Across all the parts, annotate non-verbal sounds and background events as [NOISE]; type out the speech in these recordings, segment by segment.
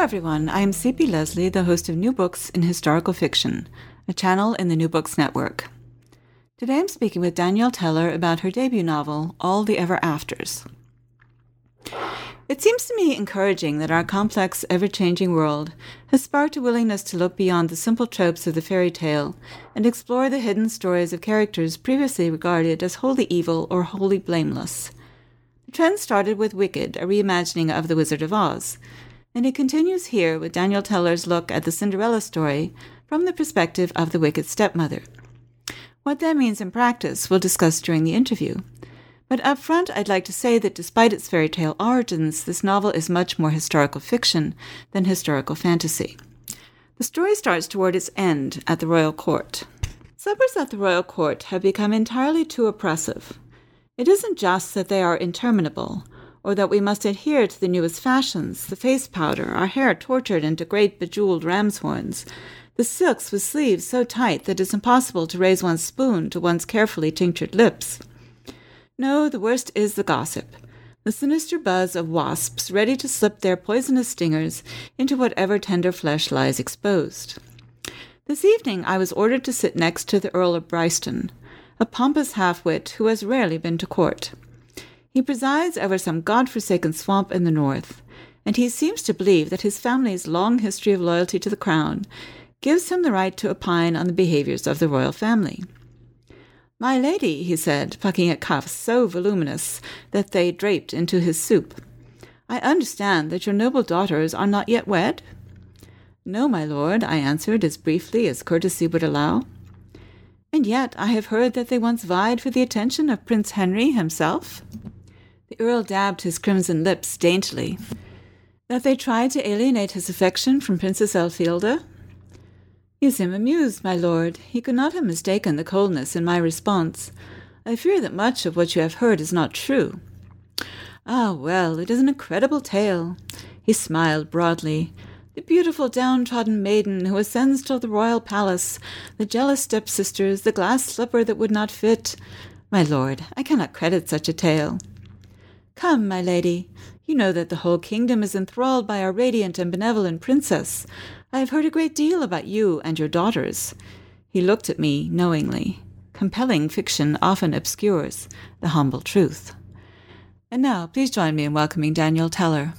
everyone. I am C.P. Lesley, the host of New Books in Historical Fiction, a channel in the New Books Network. Today I'm speaking with Danielle Teller about her debut novel, All the Ever Afters. It seems to me encouraging that our complex, ever changing world has sparked a willingness to look beyond the simple tropes of the fairy tale and explore the hidden stories of characters previously regarded as wholly evil or wholly blameless. The trend started with Wicked, a reimagining of The Wizard of Oz, and it continues here with Danielle Teller's look at the Cinderella story from the perspective of the wicked stepmother. What that means in practice we'll discuss during the interview. But up front, I'd like to say that despite its fairy tale origins, this novel is much more historical fiction than historical fantasy. The story starts toward its end at the royal court. Suppers at the royal court have become entirely too oppressive. It isn't just that they are interminable, or that we must adhere to the newest fashions, the face powder, our hair tortured into great bejeweled ram's horns, the silks with sleeves so tight that it's impossible to raise one's spoon to one's carefully tinctured lips. No, the worst is the gossip, the sinister buzz of wasps ready to slip their poisonous stingers into whatever tender flesh lies exposed. This evening I was ordered to sit next to the Earl of Bryston, a pompous half-wit who has rarely been to court. He presides over some god-forsaken swamp in the north, and he seems to believe that his family's long history of loyalty to the crown gives him the right to opine on the behaviors of the royal family. My lady, he said, plucking at cuffs so voluminous that they draped into his soup, I understand that your noble daughters are not yet wed? No, my lord, I answered as briefly as courtesy would allow. And yet I have heard that they once vied for the attention of Prince Henry himself. The earl dabbed his crimson lips daintily. That they tried to alienate his affection from Princess Elfilda? You seem amused, my lord. He could not have mistaken the coldness in my response. I fear that much of what you have heard is not true. Ah, well, it is an incredible tale. He smiled broadly. The beautiful downtrodden maiden who ascends to the royal palace, the jealous stepsisters, the glass slipper that would not fit. My lord, I cannot credit such a tale. Come, my lady, you know that the whole kingdom is enthralled by our radiant and benevolent princess. I have heard a great deal about you and your daughters. He looked at me knowingly. Compelling fiction often obscures the humble truth. And now, please join me in welcoming Danielle Teller.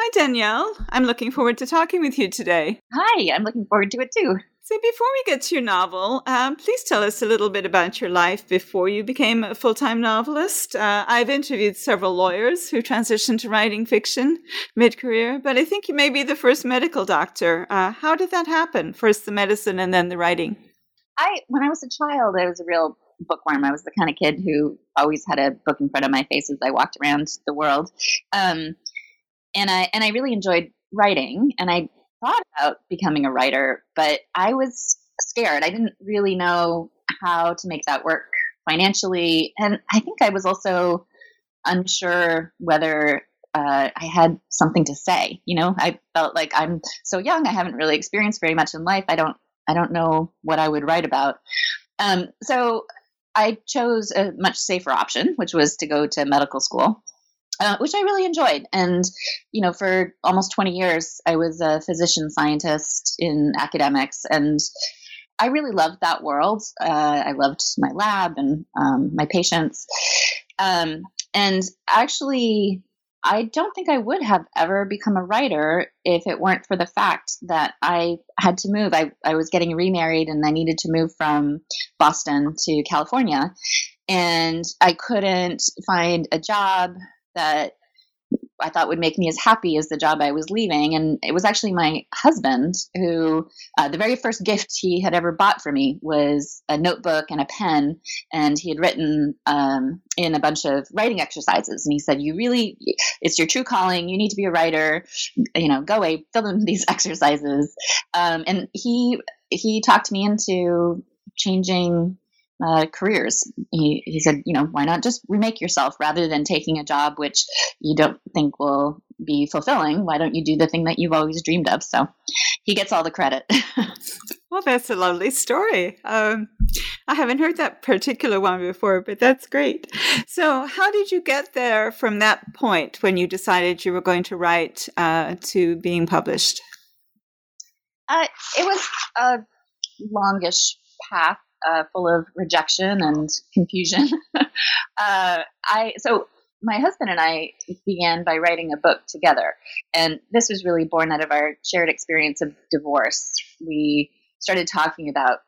Hi, Danielle. I'm looking forward to talking with you today. Hi, I'm looking forward to it too. So, before we get to your novel, um, please tell us a little bit about your life before you became a full time novelist. Uh, I've interviewed several lawyers who transitioned to writing fiction mid career, but I think you may be the first medical doctor. Uh, how did that happen? First the medicine and then the writing? I, when I was a child, I was a real bookworm. I was the kind of kid who always had a book in front of my face as I walked around the world. Um, and I, and I really enjoyed writing and I thought about becoming a writer, but I was scared. I didn't really know how to make that work financially. And I think I was also unsure whether uh, I had something to say. You know, I felt like I'm so young. I haven't really experienced very much in life. I don't. I don't know what I would write about. Um, so I chose a much safer option, which was to go to medical school. Uh, which I really enjoyed. And, you know, for almost 20 years, I was a physician scientist in academics. And I really loved that world. Uh, I loved my lab and um, my patients. Um, and actually, I don't think I would have ever become a writer if it weren't for the fact that I had to move. I, I was getting remarried and I needed to move from Boston to California. And I couldn't find a job that I thought would make me as happy as the job I was leaving. And it was actually my husband who, uh, the very first gift he had ever bought for me was a notebook and a pen. And he had written um, in a bunch of writing exercises. And he said, You really, it's your true calling. You need to be a writer. You know, go away, fill in these [LAUGHS] exercises. Um, and he, he talked me into changing uh, careers. He, he said, you know, why not just remake yourself rather than taking a job which you don't think will be fulfilling. Why don't you do the thing that you've always dreamed of? So he gets all the credit. [LAUGHS] well, that's a lovely story. Um, I haven't heard that particular one before, but that's great. So, how did you get there from that point when you decided you were going to write uh, to being published? Uh, it was a longish path uh, full of rejection and confusion. [LAUGHS] uh, I so my husband and I began by writing a book together, and this was really born out of our shared experience of divorce. We started talking about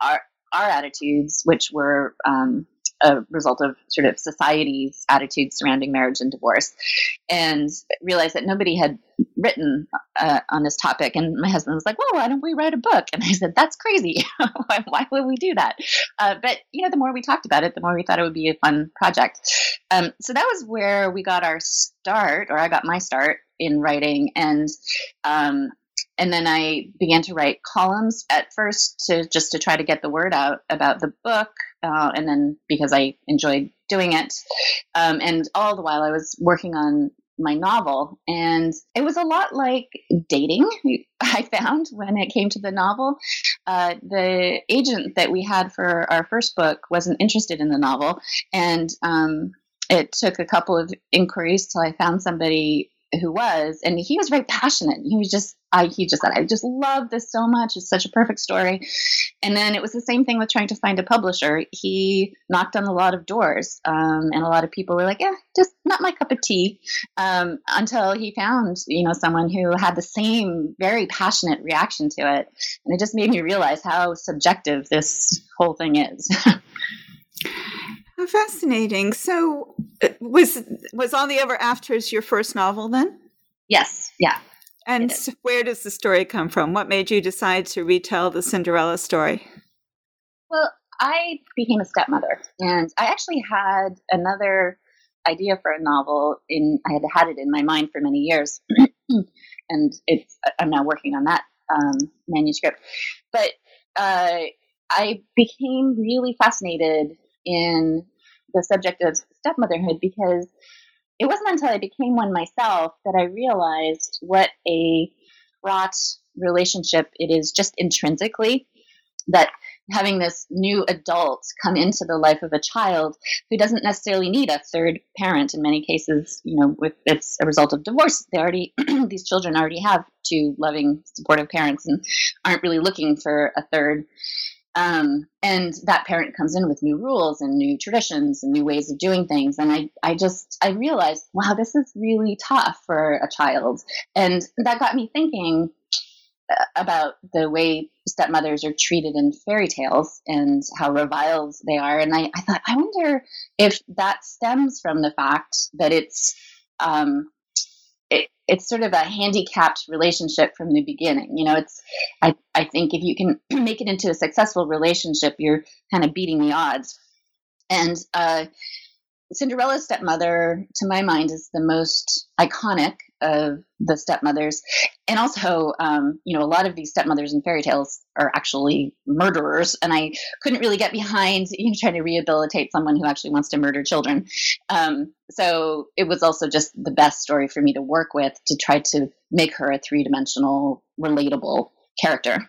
our our attitudes, which were um, a result of sort of society's attitudes surrounding marriage and divorce, and realized that nobody had written uh, on this topic. And my husband was like, "Well, why don't we write a book?" And I said, "That's crazy. [LAUGHS] why, why, would we do that?" Uh, but you know, the more we talked about it, the more we thought it would be a fun project. Um, so that was where we got our start, or I got my start in writing, and um, and then I began to write columns at first to just to try to get the word out about the book, uh, and then because I enjoyed doing it, um, and all the while I was working on my novel, and it was a lot like dating. [LAUGHS] I found when it came to the novel, uh, the agent that we had for our first book wasn't interested in the novel, and um, it took a couple of inquiries till I found somebody who was, and he was very passionate. He was just, I, he just said, I just love this so much. It's such a perfect story. And then it was the same thing with trying to find a publisher. He knocked on a lot of doors, um, and a lot of people were like, yeah, just not my cup of tea. Um, until he found, you know, someone who had the same very passionate reaction to it. And it just made me realize how subjective this whole thing is. [LAUGHS] Fascinating. So, was was All the Ever Afters your first novel then? Yes. Yeah. And where does the story come from? What made you decide to retell the Cinderella story? Well, I became a stepmother, and I actually had another idea for a novel. In I had had it in my mind for many years, [CLEARS THROAT] and it's I'm now working on that um, manuscript. But uh, I became really fascinated in the subject of stepmotherhood because it wasn't until I became one myself that I realized what a fraught relationship it is just intrinsically that having this new adult come into the life of a child who doesn't necessarily need a third parent in many cases you know with it's a result of divorce. They already [CLEARS THROAT] these children already have two loving supportive parents and aren't really looking for a third um, and that parent comes in with new rules and new traditions and new ways of doing things. And I, I just, I realized, wow, this is really tough for a child. And that got me thinking uh, about the way stepmothers are treated in fairy tales and how reviled they are. And I, I thought, I wonder if that stems from the fact that it's, um, it's sort of a handicapped relationship from the beginning. You know, it's I I think if you can [CLEARS THROAT] make it into a successful relationship, you're kind of beating the odds. And uh, Cinderella's stepmother, to my mind, is the most iconic of the stepmothers. And also, um, you know, a lot of these stepmothers in fairy tales are actually murderers. And I couldn't really get behind you know, trying to rehabilitate someone who actually wants to murder children. Um, so it was also just the best story for me to work with to try to make her a three dimensional, relatable character.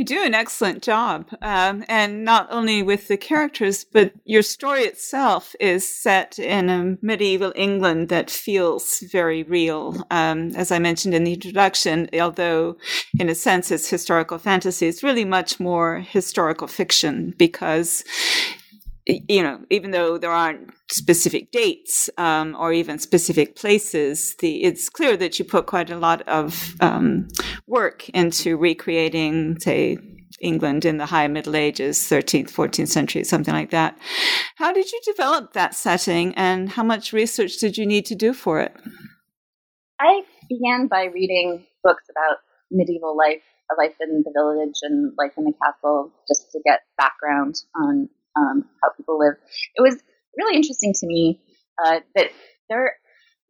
You do an excellent job. Um, and not only with the characters, but your story itself is set in a medieval England that feels very real. Um, as I mentioned in the introduction, although in a sense it's historical fantasy, it's really much more historical fiction because you know, even though there aren't specific dates um, or even specific places, the, it's clear that you put quite a lot of um, work into recreating, say, England in the High Middle Ages, 13th, 14th century, something like that. How did you develop that setting and how much research did you need to do for it? I began by reading books about medieval life, a life in the village and life in the castle, just to get background on um, how people live. It was really interesting to me uh, that there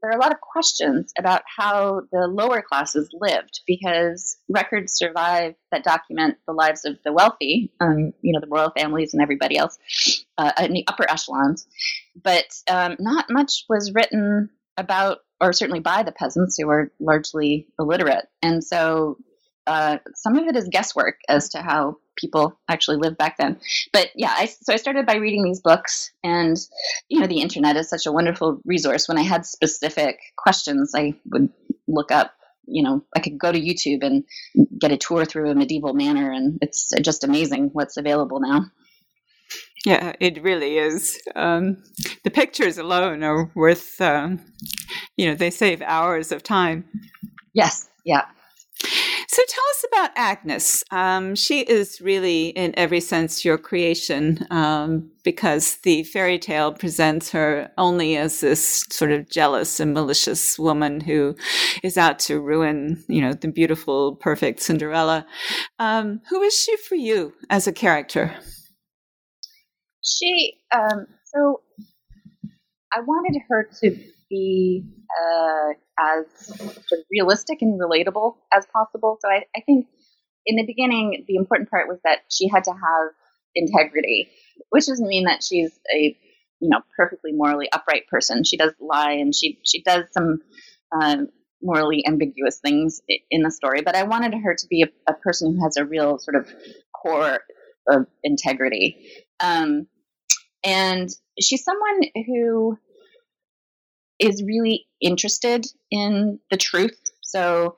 there are a lot of questions about how the lower classes lived because records survive that document the lives of the wealthy, um, you know, the royal families and everybody else uh, in the upper echelons. But um, not much was written about or certainly by the peasants who were largely illiterate. And so uh, some of it is guesswork as to how people actually lived back then. But yeah, I, so I started by reading these books, and you know, the internet is such a wonderful resource. When I had specific questions, I would look up. You know, I could go to YouTube and get a tour through a medieval manor, and it's just amazing what's available now. Yeah, it really is. Um, the pictures alone are worth, um, you know, they save hours of time. Yes, yeah. So tell us about Agnes. Um, she is really, in every sense, your creation um, because the fairy tale presents her only as this sort of jealous and malicious woman who is out to ruin, you know, the beautiful, perfect Cinderella. Um, who is she for you as a character? She, um, so I wanted her to be uh, as sort of realistic and relatable as possible. So I, I think in the beginning, the important part was that she had to have integrity, which doesn't mean that she's a you know perfectly morally upright person. She does lie and she she does some um, morally ambiguous things in the story. But I wanted her to be a, a person who has a real sort of core of integrity. Um, and she's someone who is really interested in the truth. So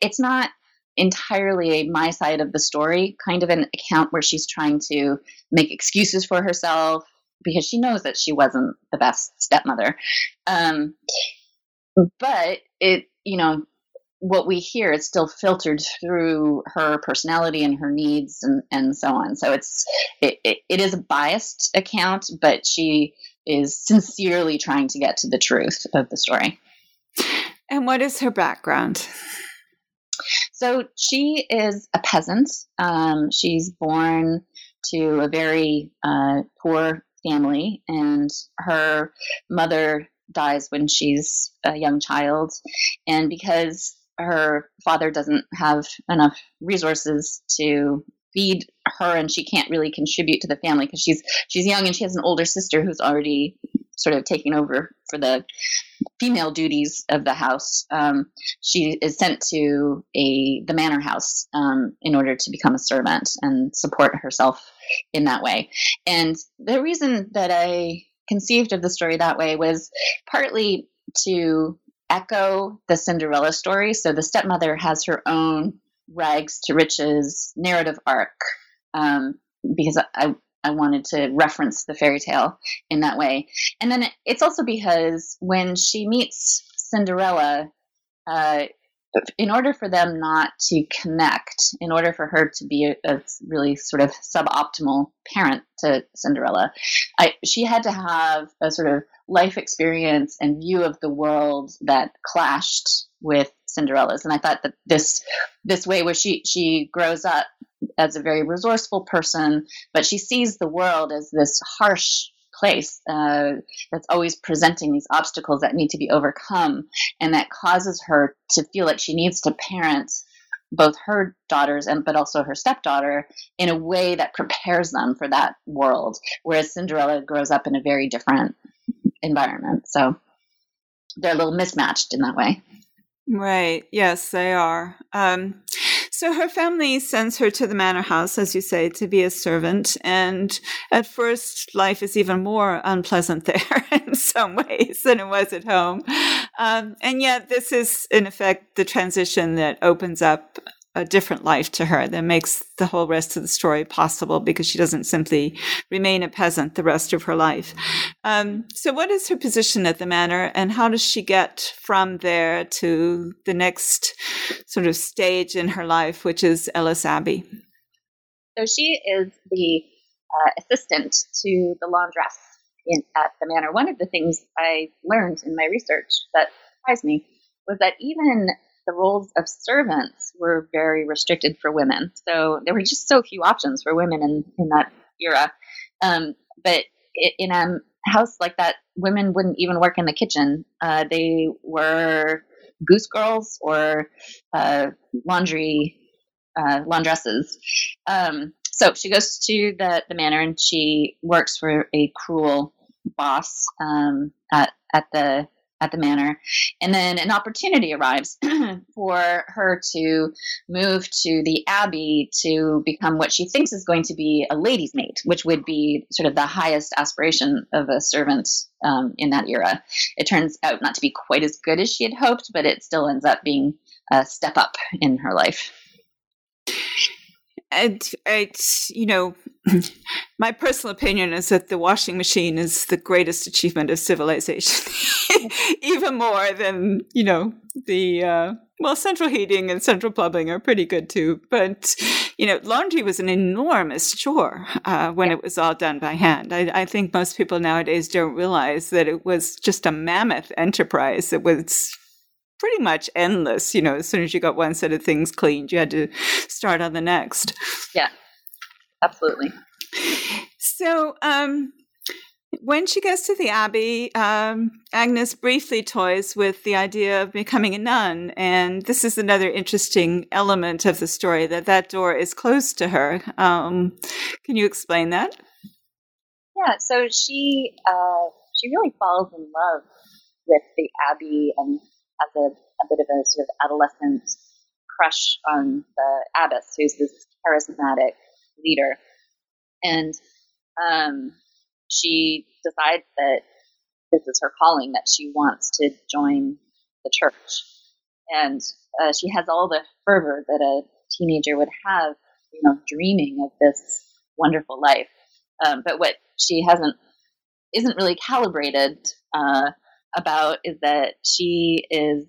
it's not entirely my side of the story, kind of an account where she's trying to make excuses for herself because she knows that she wasn't the best stepmother. Um, but it, you know, what we hear is still filtered through her personality and her needs and, and so on. So it's it, it, it is a biased account, but she is sincerely trying to get to the truth of the story. And what is her background? So she is a peasant. Um, she's born to a very uh, poor family, and her mother dies when she's a young child. And because her father doesn't have enough resources to feed her and she can't really contribute to the family because she's she's young and she has an older sister who's already sort of taking over for the female duties of the house. Um, she is sent to a the manor house um, in order to become a servant and support herself in that way. And the reason that I conceived of the story that way was partly to echo the Cinderella story. So the stepmother has her own rags to riches narrative arc um, because I, I wanted to reference the fairy tale in that way. And then it's also because when she meets Cinderella, uh, in order for them not to connect, in order for her to be a, a really sort of suboptimal parent to Cinderella, I, she had to have a sort of life experience and view of the world that clashed with Cinderella's. And I thought that this this way where she she grows up as a very resourceful person, but she sees the world as this harsh place uh, that's always presenting these obstacles that need to be overcome, and that causes her to feel like she needs to parent both her daughters and but also her stepdaughter in a way that prepares them for that world whereas cinderella grows up in a very different environment. So they're a little mismatched in that way. Right. Yes they are. Um, so her family sends her to the manor house, as you say, to be a servant. And at first, life is even more unpleasant [LAUGHS] there in some ways than it was at home. Um, and yet, this is, in effect, the transition that opens up a different life to her that makes the whole rest of the story possible because she doesn't simply remain a peasant the rest of her life. Um, so, what is her position at the manor, and how does she get from there to the next sort of stage in her life, which is Ellis Abbey? So, she is the uh, assistant to the laundress in, at the manor. One of the things I learned in my research that surprised me was that even the roles of servants were very restricted for women. So there were just so few options for women in, in that era. Um, but in a house like that, women wouldn't even work in the kitchen. Uh, they were goose girls or uh, laundry uh, laundresses. Um, so she goes to the, the manor and she works for a cruel boss um, at, at the at the manor. And then an opportunity arrives [CLEARS THROAT] for her to move to the abbey to become what she thinks is going to be a lady's maid, which would be sort of the highest aspiration of a servant um, in that era. It turns out not to be quite as good as she had hoped, but it still ends up being a step up in her life and it's you know [CLEARS THROAT] my personal opinion is that the washing machine is the greatest achievement of civilization [LAUGHS] even more than you know the uh, well central heating and central plumbing are pretty good too but you know laundry was an enormous chore uh, when yeah. it was all done by hand I, I think most people nowadays don't realize that it was just a mammoth enterprise it was pretty much endless. You know, as soon as you got one set of things cleaned, you had to start on the next. Yeah, absolutely. So, um, when she gets to the abbey, um, Agnes briefly toys with the idea of becoming a nun, and this is another interesting element of the story that that door is closed to her. Um, can you explain that? Yeah, so she uh, she really falls in love with the abbey and has a, a bit of a sort of adolescent crush on the abbess, who's this charismatic leader. And um, she decides that this is her calling, that she wants to join the church. And uh, she has all the fervor that a teenager would have, you know, dreaming of this wonderful life. Um, but what she hasn't isn't really calibrated uh, about is that she is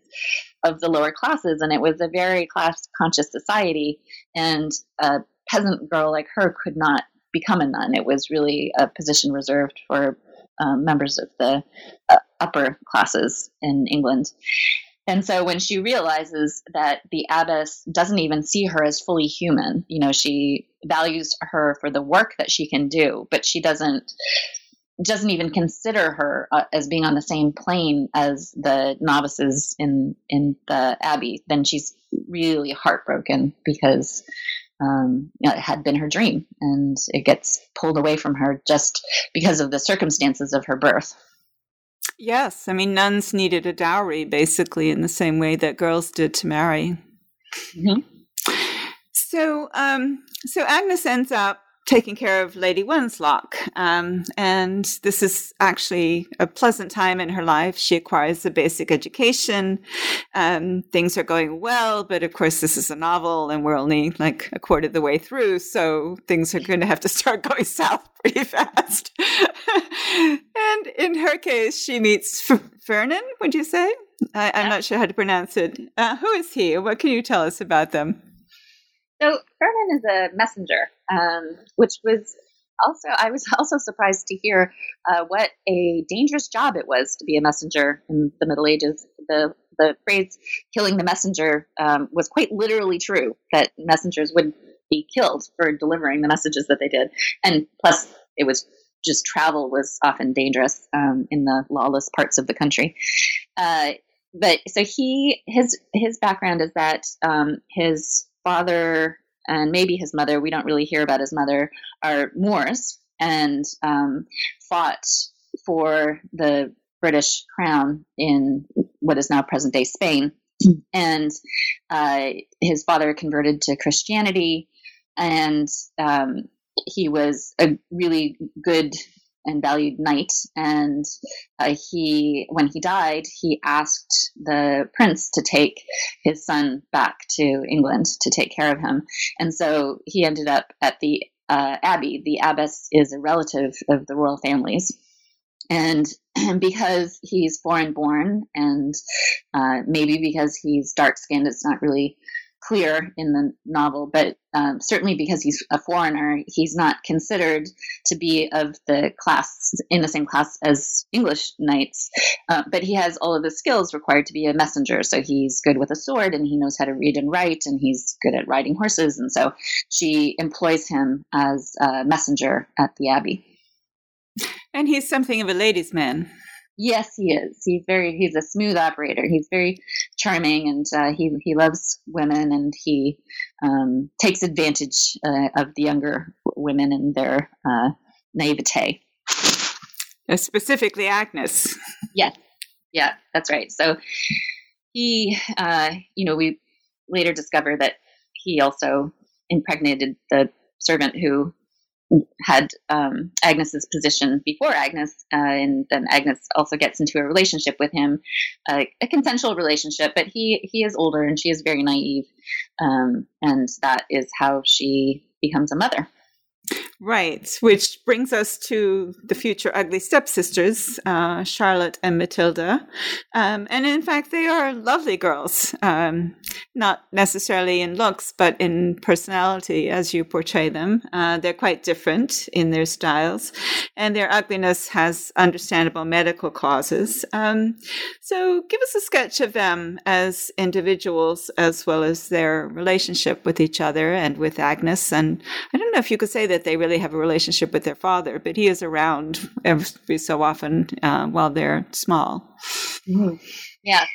of the lower classes and it was a very class conscious society and a peasant girl like her could not become a nun. It was really a position reserved for um, members of the uh, upper classes in england. And so when she realizes that the abbess doesn't even see her as fully human you know she values her for the work that she can do but she doesn't doesn't even consider her uh, as being on the same plane as the novices in in the abbey, then she's really heartbroken because um, you know, it had been her dream, and it gets pulled away from her just because of the circumstances of her birth. Yes, I mean nuns needed a dowry basically in the same way that girls did to marry. Mm-hmm. So, um, so Agnes ends up taking care of Lady Wenlock. Um, and this is actually a pleasant time in her life. She acquires a basic education. Um, things are going well, but of course, this is a novel and we're only like a quarter of the way through. So things are going to have to start [LAUGHS] going south pretty fast. [LAUGHS] and in her case, she meets F- Fernan, would you say? I, am yeah. not sure how to pronounce it. Uh, who is he? What can you tell us about them? So Fernan is a messenger, um, which was also I was [LAUGHS] also surprised to hear uh, what a dangerous job it was to be a messenger in the Middle Ages. The the phrase "killing the messenger" um, was quite literally true. That messengers would be killed for delivering the messages that they did, and plus it was just travel was often dangerous um, in the lawless parts of the country. Uh, but so he his his background is that um, his father and maybe his mother, we don't really hear about his mother, are Moors and um, fought for the British crown in what is now present day Spain. And uh, his father converted to Christianity, and um, he was a really good and valued knight. And uh, he, when he died, he asked the prince to take his son back to England to take care of him. And so he ended up at the uh, abbey. The abbess is a relative of the royal families. And [CLEARS THROAT] because he's foreign born, and uh, maybe because he's dark skinned, it's not really clear in the novel, but um, certainly because he's a foreigner, he's not considered to be of the class in the same class as English knights. Uh, but he has all of the skills required to be a messenger. So he's good with a sword, and he knows how to read and write, and he's good at riding horses. And so she employs him as a messenger at the abbey. And he's something of a ladies' man. Yes, he is. He's very he's a smooth operator. He's very charming, and uh, he he loves women, and he um, takes advantage uh, of the younger women and their uh, naivete. Uh, specifically, Agnes. Yes. Yeah, that's right. So he, uh, you know, we later discover that he also impregnated the servant who had um, Agnes's position before Agnes, uh, and then Agnes also gets into a relationship with him, uh, a consensual relationship. But he he is older and she is very naive, um, and that is how she becomes a mother. Right, which brings us to the future ugly stepsisters, uh, Charlotte and Matilda. Um, and in fact, they are lovely girls, um, not necessarily in looks, but in personality as you portray them. Uh, they're quite different in their styles, and their ugliness has understandable medical causes. Um, so give us a sketch of them as individuals as well as their relationship with each other and with Agnes. And I don't know if you could say that they really have a relationship with their father, but he is around every so often uh, while they're small. Mm-hmm. Yeah.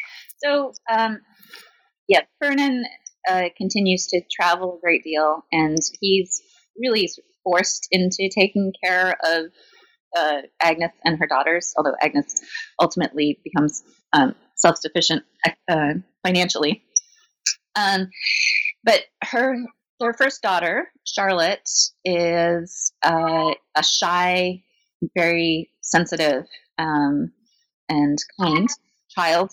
So, um, yeah, Fernan uh, continues to travel a great deal, and he's really forced into taking care of uh, Agnes and her daughters, although Agnes ultimately becomes um, self sufficient uh, financially. Um, but her their first daughter, Charlotte, is uh, a shy, very sensitive, um, and kind child.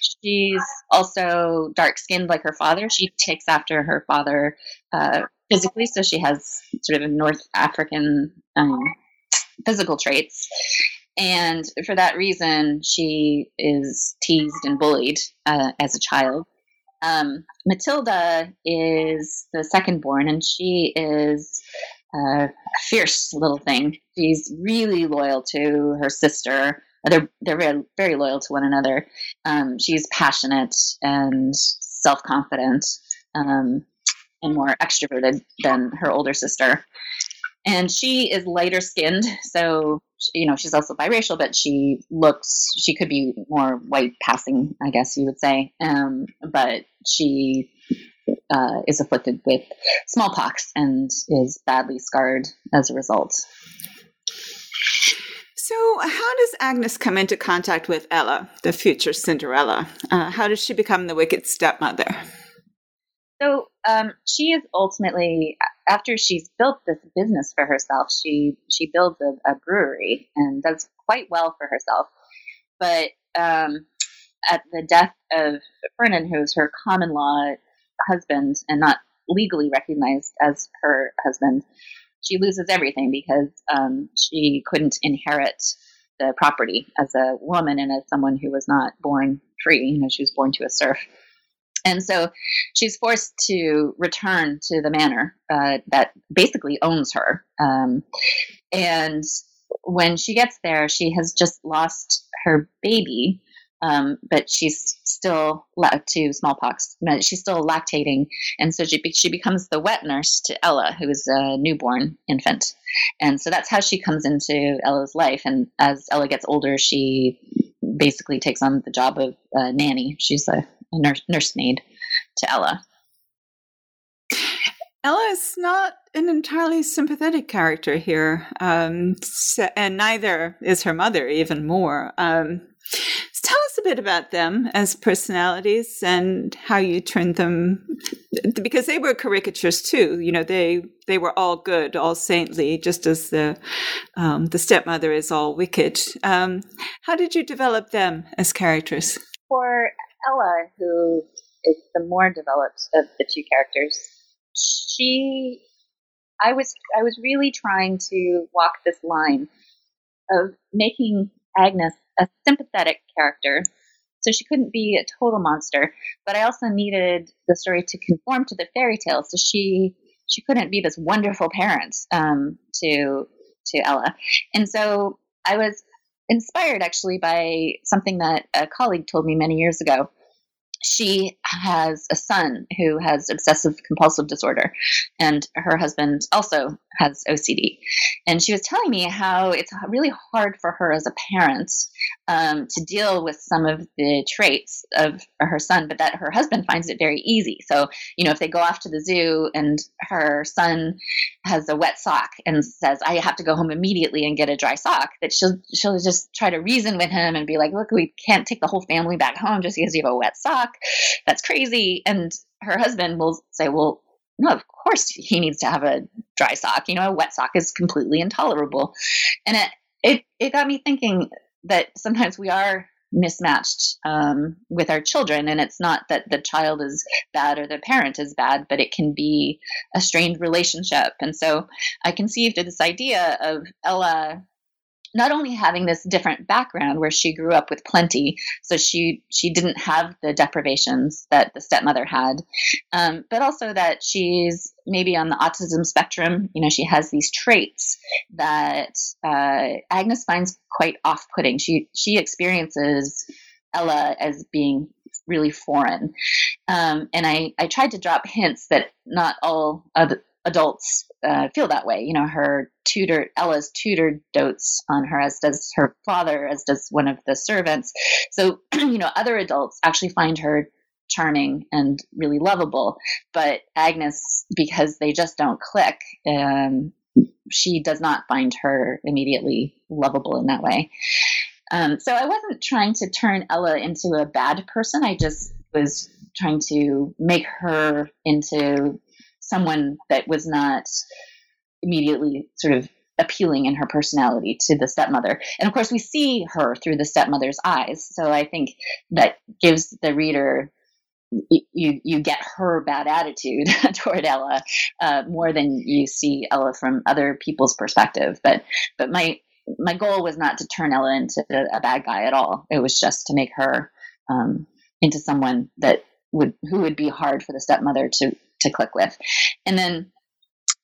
She's also dark skinned like her father. She takes after her father uh, physically, so she has sort of North African um, physical traits. And for that reason, she is teased and bullied uh, as a child. Um, Matilda is the second born, and she is a fierce little thing. She's really loyal to her sister. They're they're very, very loyal to one another. Um, she's passionate and self confident, um, and more extroverted than her older sister. And she is lighter skinned, so you know she's also biracial but she looks she could be more white passing i guess you would say um, but she uh, is afflicted with smallpox and is badly scarred as a result so how does agnes come into contact with ella the future cinderella uh, how does she become the wicked stepmother so um, she is ultimately after she's built this business for herself. She she builds a, a brewery and does quite well for herself. But um, at the death of Fernan, who's her common law husband and not legally recognized as her husband, she loses everything because um, she couldn't inherit the property as a woman and as someone who was not born free. You know, she was born to a serf. And so she's forced to return to the manor uh, that basically owns her. Um, and when she gets there, she has just lost her baby, um, but she's still to smallpox. She's still lactating, and so she she becomes the wet nurse to Ella, who is a newborn infant. And so that's how she comes into Ella's life. And as Ella gets older, she basically takes on the job of uh, nanny. She's a a nurse, nursemaid to Ella. Ella is not an entirely sympathetic character here, um, and neither is her mother, even more. Um, us a bit about them as personalities and how you turned them, because they were caricatures too. You know, they they were all good, all saintly, just as the um, the stepmother is all wicked. Um, how did you develop them as characters? For Ella, who is the more developed of the two characters, she, I was, I was really trying to walk this line of making Agnes a sympathetic character, so she couldn't be a total monster. But I also needed the story to conform to the fairy tale, so she she couldn't be this wonderful parent um, to to Ella. And so I was inspired actually by something that a colleague told me many years ago. She has a son who has obsessive compulsive disorder, and her husband also has OCD. And she was telling me how it's really hard for her as a parent um, to deal with some of the traits of her son, but that her husband finds it very easy. So, you know, if they go off to the zoo and her son has a wet sock and says, I have to go home immediately and get a dry sock, that she'll, she'll just try to reason with him and be like, look, we can't take the whole family back home just because you have a wet sock. That's crazy. And her husband will say, well, no, of course he needs to have a dry sock. You know, a wet sock is completely intolerable. And it, it, it got me thinking that sometimes we are mismatched um, with our children. And it's not that the child is bad or the parent is bad, but it can be a strained relationship. And so I conceived of this idea of Ella not only having this different background where she grew up with plenty, so she she didn't have the deprivations that the stepmother had, um, but also that she's maybe on the autism spectrum. You know, she has these traits that uh, Agnes finds quite off-putting. She she experiences Ella as being really foreign, um, and I I tried to drop hints that not all adults uh, feel that way. You know, her tutor, Ella's tutor dotes on her, as does her father, as does one of the servants. So, [CLEARS THROAT] you know, other adults actually find her charming and really lovable. But Agnes, because they just don't click, um, she does not find her immediately lovable in that way. Um, so I wasn't trying to turn Ella into a bad person. I just was trying to make her into someone that was not immediately sort of appealing in her personality to the stepmother. And of course, we see her through the stepmother's eyes. So I think that gives the reader you you get her bad attitude [LAUGHS] toward Ella uh, more than you see Ella from other people's perspective. But but my my goal was not to turn Ella into a bad guy at all. It was just to make her um, into someone that would who would be hard for the stepmother to to click with. And then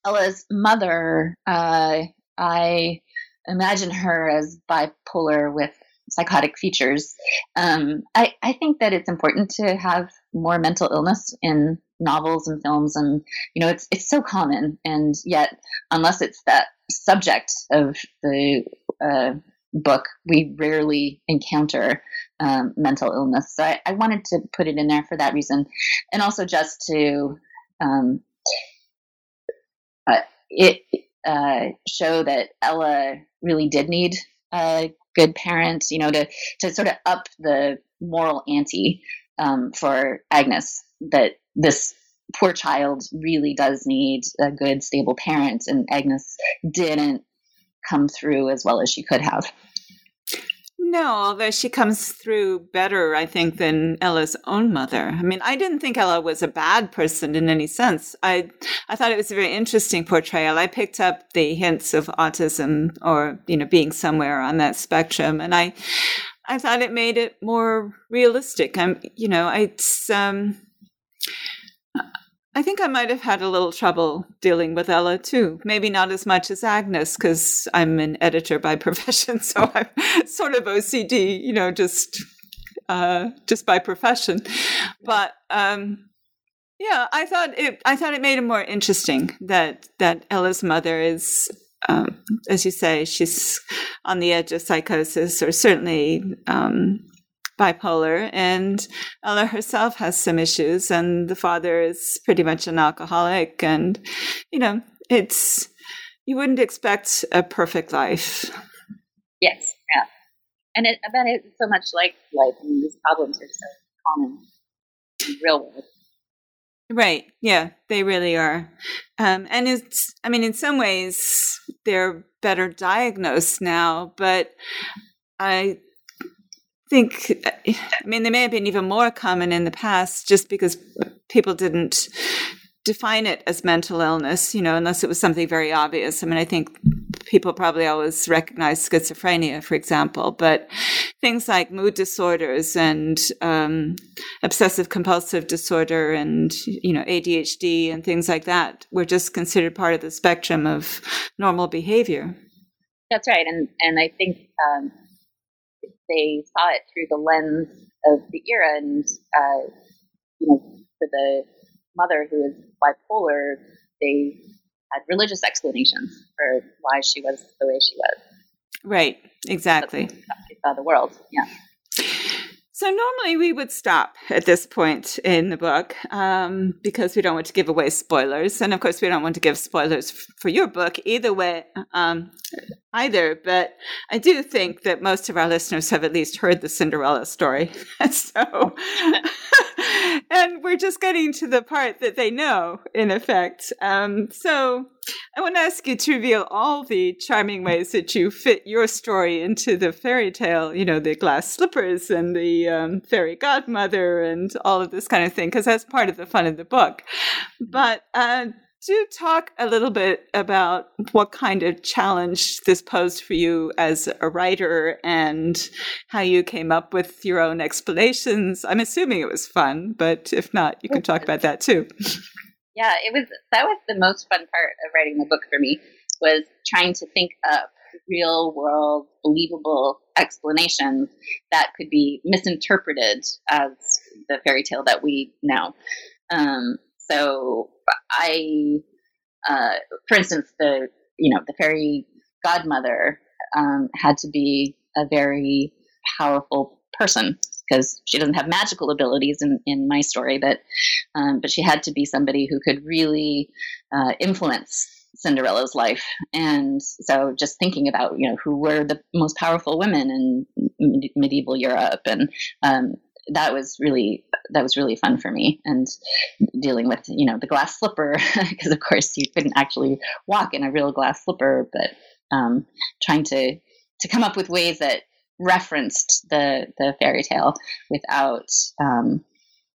Ella's mother, uh, I imagine her as bipolar with psychotic features. Um, I, I think that it's important to have more mental illness in novels and films, and you know, it's it's so common, and yet unless it's that subject of the uh, book, we rarely encounter um, mental illness. So I, I, wanted to put it in there for that reason, and also just to um, uh, it uh, show that Ella really did need a good parent, you know, to to sort of up the moral ante um, for Agnes. That this poor child really does need a good, stable parent, and Agnes didn't come through as well as she could have. No, although she comes through better, I think, than Ella's own mother. I mean, I didn't think Ella was a bad person in any sense. I, I thought it was a very interesting portrayal. I picked up the hints of autism or, you know, being somewhere on that spectrum. And I, I thought it made it more realistic. I'm, you know, it's, um, I think I might have had a little trouble dealing with Ella too. Maybe not as much as Agnes because I'm an editor by [LAUGHS] profession, so I'm sort of OCD, you know, just uh, just by profession. But um, yeah, I thought it. I thought it made it more interesting that that Ella's mother is, um, as you say, she's on the edge of psychosis, or certainly um, bipolar, and Ella herself has some issues, and the father is pretty much an alcoholic, and you know, it's you wouldn't expect a perfect life. Yes, yeah, and it, I bet it's so much like life. I mean, these problems are so common in real world. Right. Yeah, they really are. Um, and it's, I mean, in some ways, they're better diagnosed now, but I think, I mean, they may have been even more common in the past just because people didn't define it as mental illness, you know, unless it was something very obvious. I mean, I think people probably always recognize schizophrenia, for example, but things like mood disorders and um, obsessive compulsive disorder and, you know, ADHD and things like that were just considered part of the spectrum of normal behavior. That's right. And, and I think, um, they saw it through the lens of the era, and uh, you know, for the mother who is bipolar, they had religious explanations for why she was the way she was. Right, exactly. She saw the world. Yeah. So normally we would stop at this point in the book um, because we don't want to give away spoilers, and of course we don't want to give spoilers f- for your book either way, um, either. But I do think that most of our listeners have at least heard the Cinderella story, [LAUGHS] so [LAUGHS] and we're just getting to the part that they know, in effect. Um, so I want to ask you to reveal all the charming ways that you fit your story into the fairy tale, you know, the glass slippers and the um, fairy godmother and all of this kind of thing, because that's part of the fun of the book. But uh, do talk a little bit about what kind of challenge this posed for you as a writer and how you came up with your own explanations. I'm assuming it was fun, but if not, you can talk about that too. [LAUGHS] Yeah, it was that was the most fun part of writing the book for me was trying to think up real world believable explanations that could be misinterpreted as the fairy tale that we know. Um, so I, uh, for instance, the you know the fairy godmother um, had to be a very powerful person because she doesn't have magical abilities in, in my story, but um, but she had to be somebody who could really uh, influence Cinderella's life. And so, just thinking about you know who were the most powerful women in medieval Europe, and um, that was really that was really fun for me and dealing with you know the glass slipper [LAUGHS] because of course you couldn't actually walk in a real glass slipper but um, trying to to come up with ways that referenced the the fairy tale without um,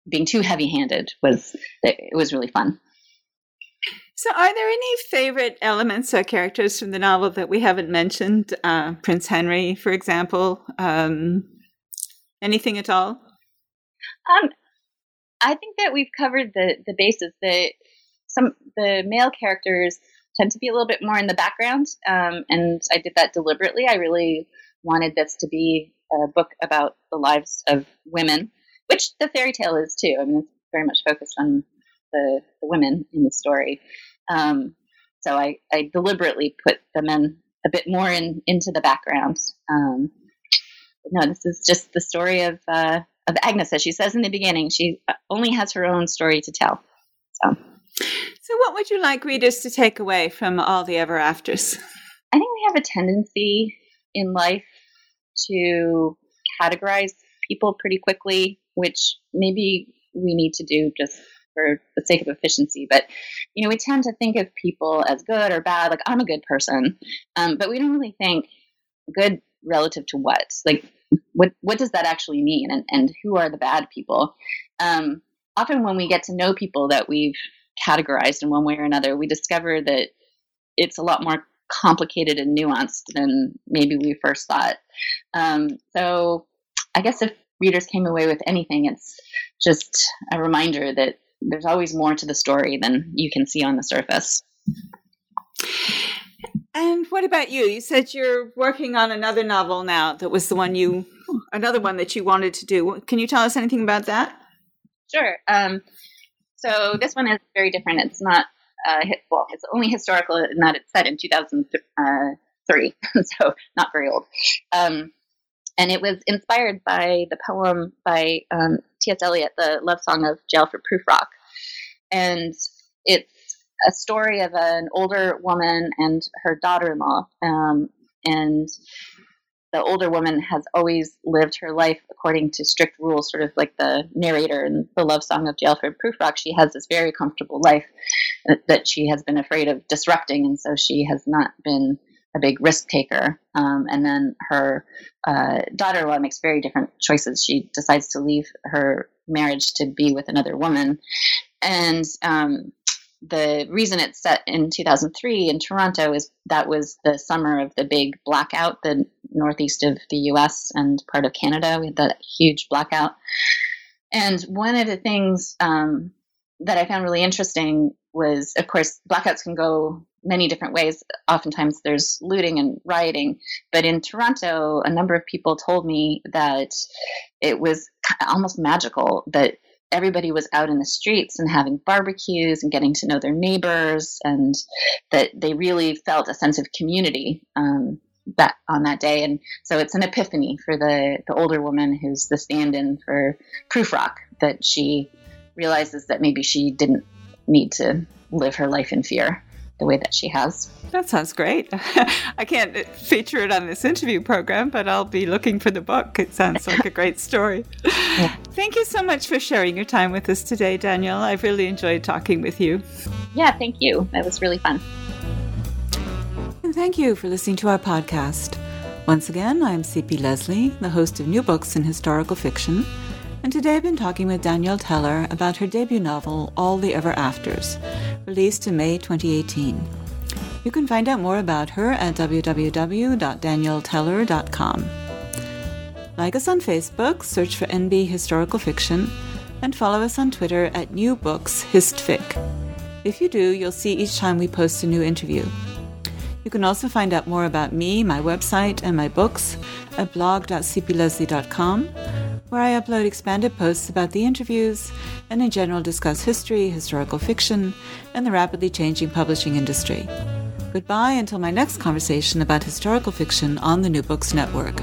being too heavy handed was it was really fun so, are there any favorite elements or characters from the novel that we haven't mentioned? Uh, Prince Henry, for example. Um, anything at all? Um, I think that we've covered the the basis. that some the male characters tend to be a little bit more in the background, um, and I did that deliberately. I really wanted this to be a book about the lives of women, which the fairy tale is too. I mean, it's very much focused on the, the women in the story. Um, so I, I deliberately put the men a bit more in into the background. Um, no, this is just the story of uh, of Agnes, as she says in the beginning, she only has her own story to tell. So, so what would you like readers to take away from all the ever afters? I think we have a tendency in life to categorize people pretty quickly, which maybe we need to do just for the sake of efficiency. But you know, we tend to think of people as good or bad. Like I'm a good person, um, but we don't really think good relative to what. Like what what does that actually mean? And, and who are the bad people? Um, often when we get to know people that we've categorized in one way or another we discover that it's a lot more complicated and nuanced than maybe we first thought. Um, so i guess if readers came away with anything it's just a reminder that there's always more to the story than you can see on the surface and what about you? You said you're working on another novel now that was the one you, another one that you wanted to do. Can you tell us anything about that? Sure. Um, so this one is very different. It's not, uh, well, it's only historical in that it's set in 2003, [LAUGHS] so not very old. Um, and it was inspired by the poem by um, T.S. Eliot, the love song of J. Alfred Prufrock. And it's a story of an older woman and her daughter-in-law, um, and the older woman has always lived her life according to strict rules, sort of like the narrator in the love song of J. Alfred Prufrock. She has this very comfortable life that she has been afraid of disrupting, and so she has not been a big risk taker. Um, and then her uh, daughter-in-law makes very different choices. She decides to leave her marriage to be with another woman, and um, the reason it's set in 2003 in Toronto is that was the summer of the big blackout, the northeast of the US and part of Canada. We had that huge blackout. And one of the things um, that I found really interesting was, of course, blackouts can go many different ways. Oftentimes there's looting and rioting. But in Toronto, a number of people told me that it was almost magical that everybody was out in the streets and having barbecues and getting to know their neighbors, and that they really felt a sense of community um, that on that day. And so it's an epiphany for the the older woman who's the stand-in for Prufrock that she realizes that maybe she didn't need to live her life in fear the way that she has. That sounds great. [LAUGHS] I can't feature it on this interview program, but I'll be looking for the book. It sounds like a great story. [LAUGHS] Yeah. Thank you so much for sharing your time with us today, Danielle. I've really enjoyed talking with you. Yeah, thank you. That was really fun. And thank you for listening to our podcast. Once again, I'm C.P. Leslie, the host of New Books in Historical Fiction and today I've been talking with Danielle Teller about her debut novel, All the Ever Afters, released in May 2018. You can find out more about her at www.danielleteller.com. Like us on Facebook, search for NB Historical Fiction, and follow us on Twitter at New Books Histfic. If you do, you'll see each time we post a new interview. You can also find out more about me, my website, and my books at blog.cpleslie.com where I upload expanded posts about the interviews and in general discuss history, historical fiction, and the rapidly changing publishing industry. Goodbye until my next conversation about historical fiction on the New Books Network.